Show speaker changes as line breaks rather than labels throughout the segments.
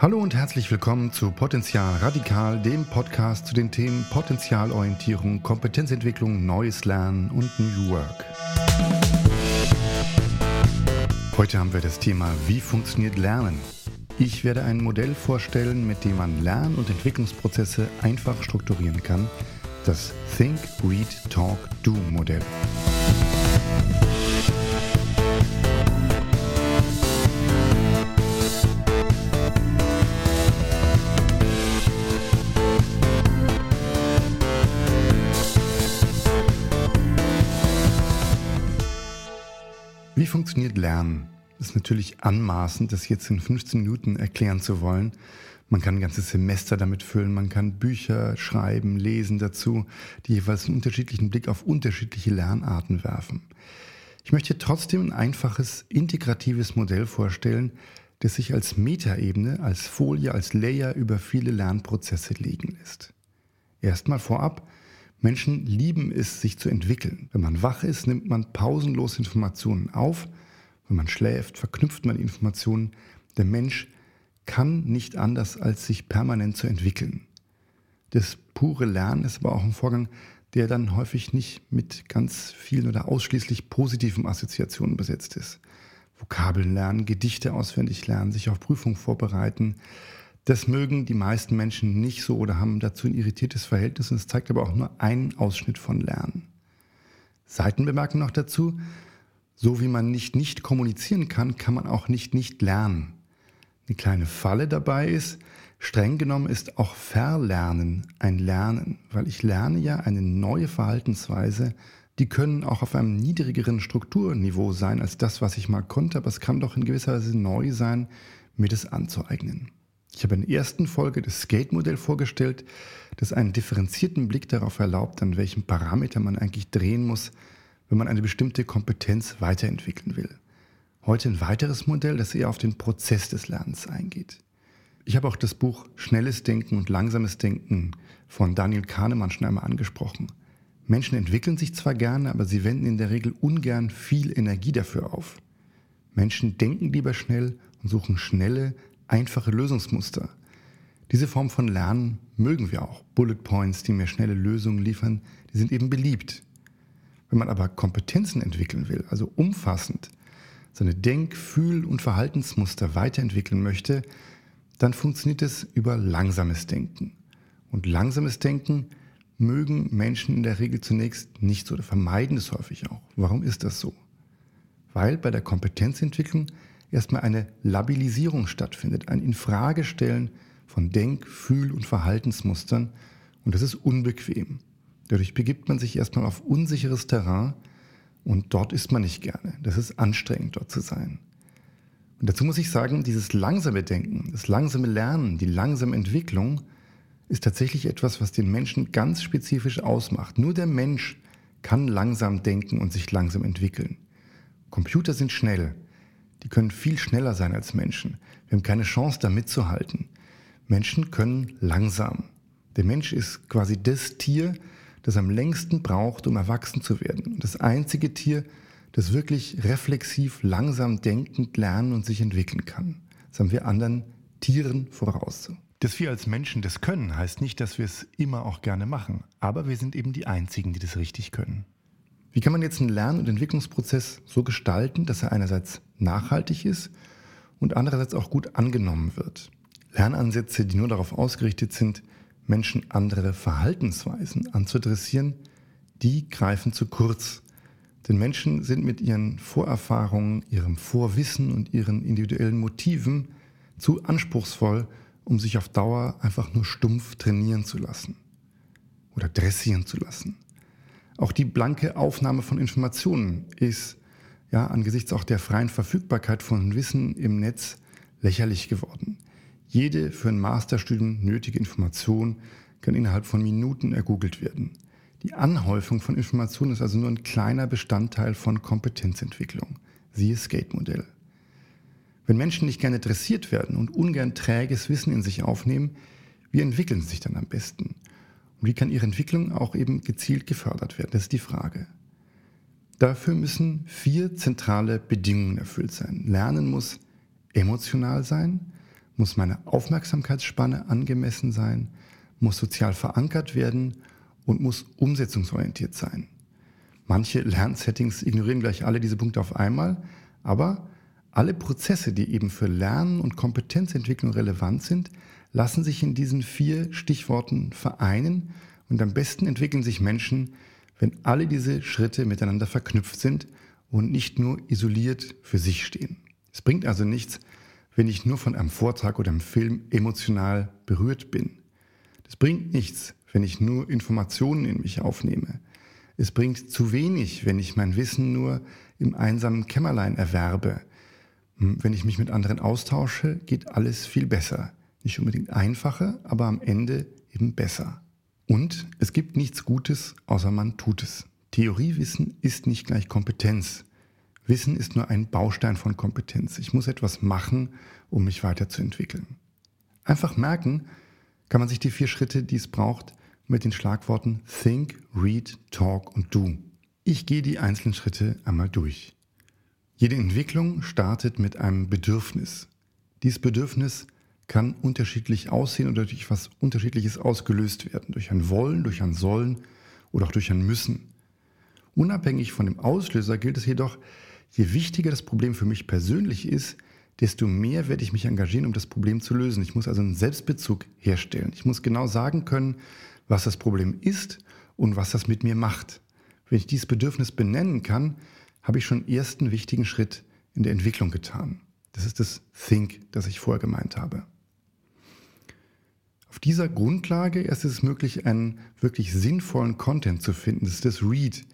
Hallo und herzlich willkommen zu Potenzial Radikal, dem Podcast zu den Themen Potenzialorientierung, Kompetenzentwicklung, Neues Lernen und New Work. Heute haben wir das Thema, wie funktioniert Lernen? Ich werde ein Modell vorstellen, mit dem man Lern- und Entwicklungsprozesse einfach strukturieren kann. Das Think, Read, Talk, Do Modell. Funktioniert Lernen? Das ist natürlich anmaßend, das jetzt in 15 Minuten erklären zu wollen. Man kann ein ganzes Semester damit füllen, man kann Bücher schreiben, lesen dazu, die jeweils einen unterschiedlichen Blick auf unterschiedliche Lernarten werfen. Ich möchte trotzdem ein einfaches, integratives Modell vorstellen, das sich als Metaebene, als Folie, als Layer über viele Lernprozesse legen lässt. Erstmal vorab, Menschen lieben es, sich zu entwickeln. Wenn man wach ist, nimmt man pausenlos Informationen auf. Wenn man schläft, verknüpft man Informationen. Der Mensch kann nicht anders, als sich permanent zu entwickeln. Das pure Lernen ist aber auch ein Vorgang, der dann häufig nicht mit ganz vielen oder ausschließlich positiven Assoziationen besetzt ist. Vokabeln lernen, Gedichte auswendig lernen, sich auf Prüfungen vorbereiten, das mögen die meisten Menschen nicht so oder haben dazu ein irritiertes Verhältnis und es zeigt aber auch nur einen Ausschnitt von Lernen. Seitenbemerkung noch dazu, so wie man nicht nicht kommunizieren kann, kann man auch nicht nicht lernen. Eine kleine Falle dabei ist, streng genommen ist auch Verlernen ein Lernen, weil ich lerne ja eine neue Verhaltensweise, die können auch auf einem niedrigeren Strukturniveau sein als das, was ich mal konnte, aber es kann doch in gewisser Weise neu sein, mir das anzueignen. Ich habe in der ersten Folge das Skate-Modell vorgestellt, das einen differenzierten Blick darauf erlaubt, an welchem Parameter man eigentlich drehen muss, wenn man eine bestimmte Kompetenz weiterentwickeln will. Heute ein weiteres Modell, das eher auf den Prozess des Lernens eingeht. Ich habe auch das Buch Schnelles Denken und Langsames Denken von Daniel Kahnemann schon einmal angesprochen. Menschen entwickeln sich zwar gerne, aber sie wenden in der Regel ungern viel Energie dafür auf. Menschen denken lieber schnell und suchen schnelle, einfache Lösungsmuster. Diese Form von Lernen mögen wir auch. Bullet Points, die mir schnelle Lösungen liefern, die sind eben beliebt. Wenn man aber Kompetenzen entwickeln will, also umfassend seine Denk-, Fühl- und Verhaltensmuster weiterentwickeln möchte, dann funktioniert es über langsames Denken. Und langsames Denken mögen Menschen in der Regel zunächst nicht so oder vermeiden es häufig auch. Warum ist das so? Weil bei der Kompetenzentwicklung erstmal eine Labilisierung stattfindet, ein Infragestellen von Denk-, Fühl- und Verhaltensmustern. Und das ist unbequem. Dadurch begibt man sich erstmal auf unsicheres Terrain und dort ist man nicht gerne. Das ist anstrengend, dort zu sein. Und dazu muss ich sagen, dieses langsame Denken, das langsame Lernen, die langsame Entwicklung ist tatsächlich etwas, was den Menschen ganz spezifisch ausmacht. Nur der Mensch kann langsam denken und sich langsam entwickeln. Computer sind schnell, die können viel schneller sein als Menschen. Wir haben keine Chance, da mitzuhalten. Menschen können langsam. Der Mensch ist quasi das Tier, das am längsten braucht, um erwachsen zu werden. Das einzige Tier, das wirklich reflexiv, langsam denkend lernen und sich entwickeln kann. Das haben wir anderen Tieren voraus. Dass wir als Menschen das können, heißt nicht, dass wir es immer auch gerne machen. Aber wir sind eben die Einzigen, die das richtig können. Wie kann man jetzt einen Lern- und Entwicklungsprozess so gestalten, dass er einerseits nachhaltig ist und andererseits auch gut angenommen wird? Lernansätze, die nur darauf ausgerichtet sind, Menschen andere Verhaltensweisen anzudressieren, die greifen zu kurz. Denn Menschen sind mit ihren Vorerfahrungen, ihrem Vorwissen und ihren individuellen Motiven zu anspruchsvoll, um sich auf Dauer einfach nur stumpf trainieren zu lassen oder dressieren zu lassen. Auch die blanke Aufnahme von Informationen ist ja angesichts auch der freien Verfügbarkeit von Wissen im Netz lächerlich geworden. Jede für ein Masterstudium nötige Information kann innerhalb von Minuten ergoogelt werden. Die Anhäufung von Informationen ist also nur ein kleiner Bestandteil von Kompetenzentwicklung. Siehe Skate-Modell. Wenn Menschen nicht gerne dressiert werden und ungern träges Wissen in sich aufnehmen, wie entwickeln sie sich dann am besten? Und wie kann ihre Entwicklung auch eben gezielt gefördert werden? Das ist die Frage. Dafür müssen vier zentrale Bedingungen erfüllt sein. Lernen muss emotional sein, muss meine Aufmerksamkeitsspanne angemessen sein, muss sozial verankert werden und muss umsetzungsorientiert sein. Manche Lernsettings ignorieren gleich alle diese Punkte auf einmal, aber alle Prozesse, die eben für Lernen und Kompetenzentwicklung relevant sind, lassen sich in diesen vier Stichworten vereinen und am besten entwickeln sich Menschen, wenn alle diese Schritte miteinander verknüpft sind und nicht nur isoliert für sich stehen. Es bringt also nichts, wenn ich nur von einem Vortrag oder einem Film emotional berührt bin. Es bringt nichts, wenn ich nur Informationen in mich aufnehme. Es bringt zu wenig, wenn ich mein Wissen nur im einsamen Kämmerlein erwerbe. Hm, wenn ich mich mit anderen austausche, geht alles viel besser. Nicht unbedingt einfacher, aber am Ende eben besser. Und es gibt nichts Gutes, außer man tut es. Theoriewissen ist nicht gleich Kompetenz. Wissen ist nur ein Baustein von Kompetenz. Ich muss etwas machen, um mich weiterzuentwickeln. Einfach merken kann man sich die vier Schritte, die es braucht, mit den Schlagworten Think, Read, Talk und Do. Ich gehe die einzelnen Schritte einmal durch. Jede Entwicklung startet mit einem Bedürfnis. Dieses Bedürfnis kann unterschiedlich aussehen oder durch was Unterschiedliches ausgelöst werden. Durch ein Wollen, durch ein Sollen oder auch durch ein Müssen. Unabhängig von dem Auslöser gilt es jedoch, je wichtiger das Problem für mich persönlich ist, desto mehr werde ich mich engagieren, um das Problem zu lösen. Ich muss also einen Selbstbezug herstellen. Ich muss genau sagen können, was das Problem ist und was das mit mir macht. Wenn ich dieses Bedürfnis benennen kann, habe ich schon ersten wichtigen Schritt in der Entwicklung getan. Das ist das Think, das ich vorher gemeint habe. Auf dieser Grundlage erst ist es möglich, einen wirklich sinnvollen Content zu finden. Das ist das Read,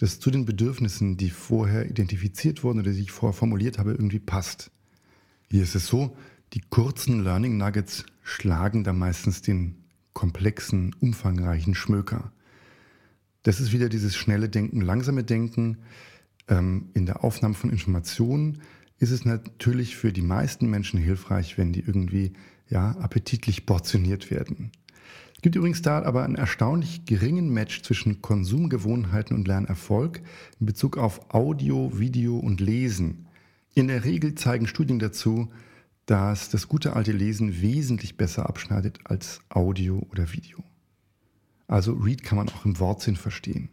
das zu den Bedürfnissen, die vorher identifiziert wurden oder die ich vorher formuliert habe, irgendwie passt. Hier ist es so, die kurzen Learning Nuggets schlagen da meistens den komplexen, umfangreichen Schmöker. Das ist wieder dieses schnelle Denken, langsame Denken. Ähm, in der Aufnahme von Informationen ist es natürlich für die meisten Menschen hilfreich, wenn die irgendwie ja, appetitlich portioniert werden. Es gibt übrigens da aber einen erstaunlich geringen Match zwischen Konsumgewohnheiten und Lernerfolg in Bezug auf Audio, Video und Lesen. In der Regel zeigen Studien dazu, dass das gute alte Lesen wesentlich besser abschneidet als Audio oder Video. Also Read kann man auch im Wortsinn verstehen.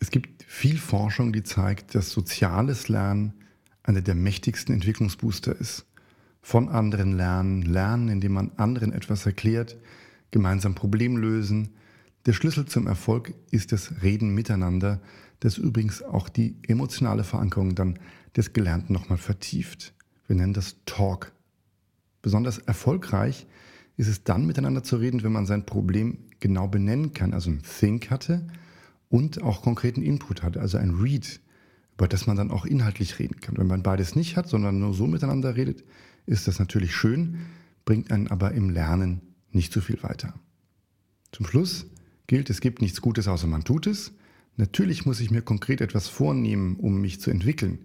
Es gibt viel Forschung, die zeigt, dass soziales Lernen einer der mächtigsten Entwicklungsbooster ist. Von anderen lernen, lernen, indem man anderen etwas erklärt, gemeinsam Problem lösen. Der Schlüssel zum Erfolg ist das Reden miteinander, das übrigens auch die emotionale Verankerung dann des Gelernten nochmal vertieft. Wir nennen das Talk. Besonders erfolgreich ist es dann miteinander zu reden, wenn man sein Problem genau benennen kann, also ein Think hatte und auch konkreten Input hatte, also ein Read, über das man dann auch inhaltlich reden kann. Wenn man beides nicht hat, sondern nur so miteinander redet, ist das natürlich schön, bringt einen aber im Lernen nicht so viel weiter. Zum Schluss gilt, es gibt nichts Gutes, außer man tut es. Natürlich muss ich mir konkret etwas vornehmen, um mich zu entwickeln.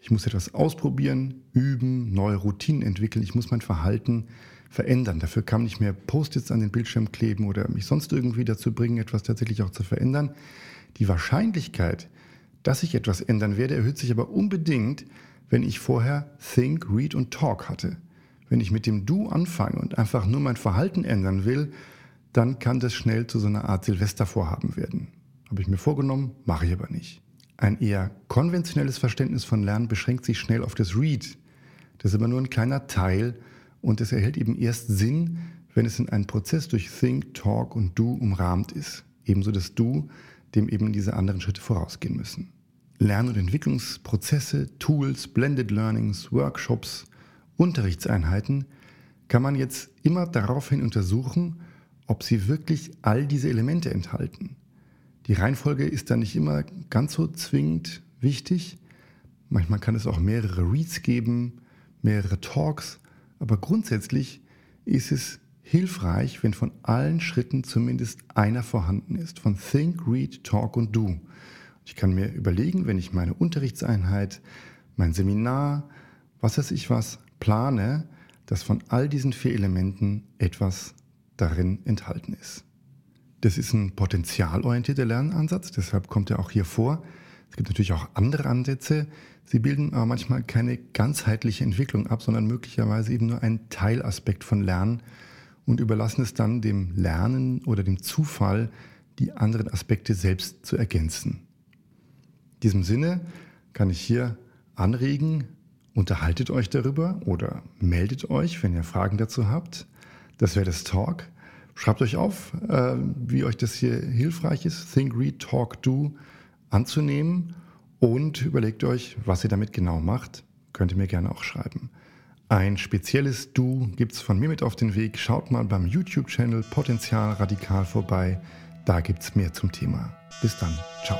Ich muss etwas ausprobieren, üben, neue Routinen entwickeln. Ich muss mein Verhalten verändern. Dafür kann ich mehr Post-its an den Bildschirm kleben oder mich sonst irgendwie dazu bringen, etwas tatsächlich auch zu verändern. Die Wahrscheinlichkeit, dass ich etwas ändern werde, erhöht sich aber unbedingt, wenn ich vorher Think, Read und Talk hatte. Wenn ich mit dem Du anfange und einfach nur mein Verhalten ändern will, dann kann das schnell zu so einer Art Silvestervorhaben werden. Habe ich mir vorgenommen, mache ich aber nicht. Ein eher konventionelles Verständnis von Lernen beschränkt sich schnell auf das Read. Das ist aber nur ein kleiner Teil und es erhält eben erst Sinn, wenn es in einen Prozess durch Think, Talk und Do umrahmt ist. Ebenso das Do, dem eben diese anderen Schritte vorausgehen müssen. Lern- und Entwicklungsprozesse, Tools, Blended Learnings, Workshops, Unterrichtseinheiten kann man jetzt immer daraufhin untersuchen, ob sie wirklich all diese Elemente enthalten. Die Reihenfolge ist dann nicht immer ganz so zwingend wichtig. Manchmal kann es auch mehrere Reads geben, mehrere Talks, aber grundsätzlich ist es hilfreich, wenn von allen Schritten zumindest einer vorhanden ist. Von Think, Read, Talk und Do. Ich kann mir überlegen, wenn ich meine Unterrichtseinheit, mein Seminar, was weiß ich was, plane, dass von all diesen vier Elementen etwas darin enthalten ist. Das ist ein potenzialorientierter Lernansatz, deshalb kommt er auch hier vor. Es gibt natürlich auch andere Ansätze. Sie bilden aber manchmal keine ganzheitliche Entwicklung ab, sondern möglicherweise eben nur einen Teilaspekt von Lernen und überlassen es dann dem Lernen oder dem Zufall, die anderen Aspekte selbst zu ergänzen. In diesem Sinne kann ich hier anregen, unterhaltet euch darüber oder meldet euch, wenn ihr Fragen dazu habt. Das wäre das Talk. Schreibt euch auf, äh, wie euch das hier hilfreich ist, Think, Read, Talk, Do anzunehmen und überlegt euch, was ihr damit genau macht. Könnt ihr mir gerne auch schreiben. Ein spezielles Du es von mir mit auf den Weg. Schaut mal beim YouTube-Channel Potenzial Radikal vorbei. Da gibt es mehr zum Thema. Bis dann. Ciao.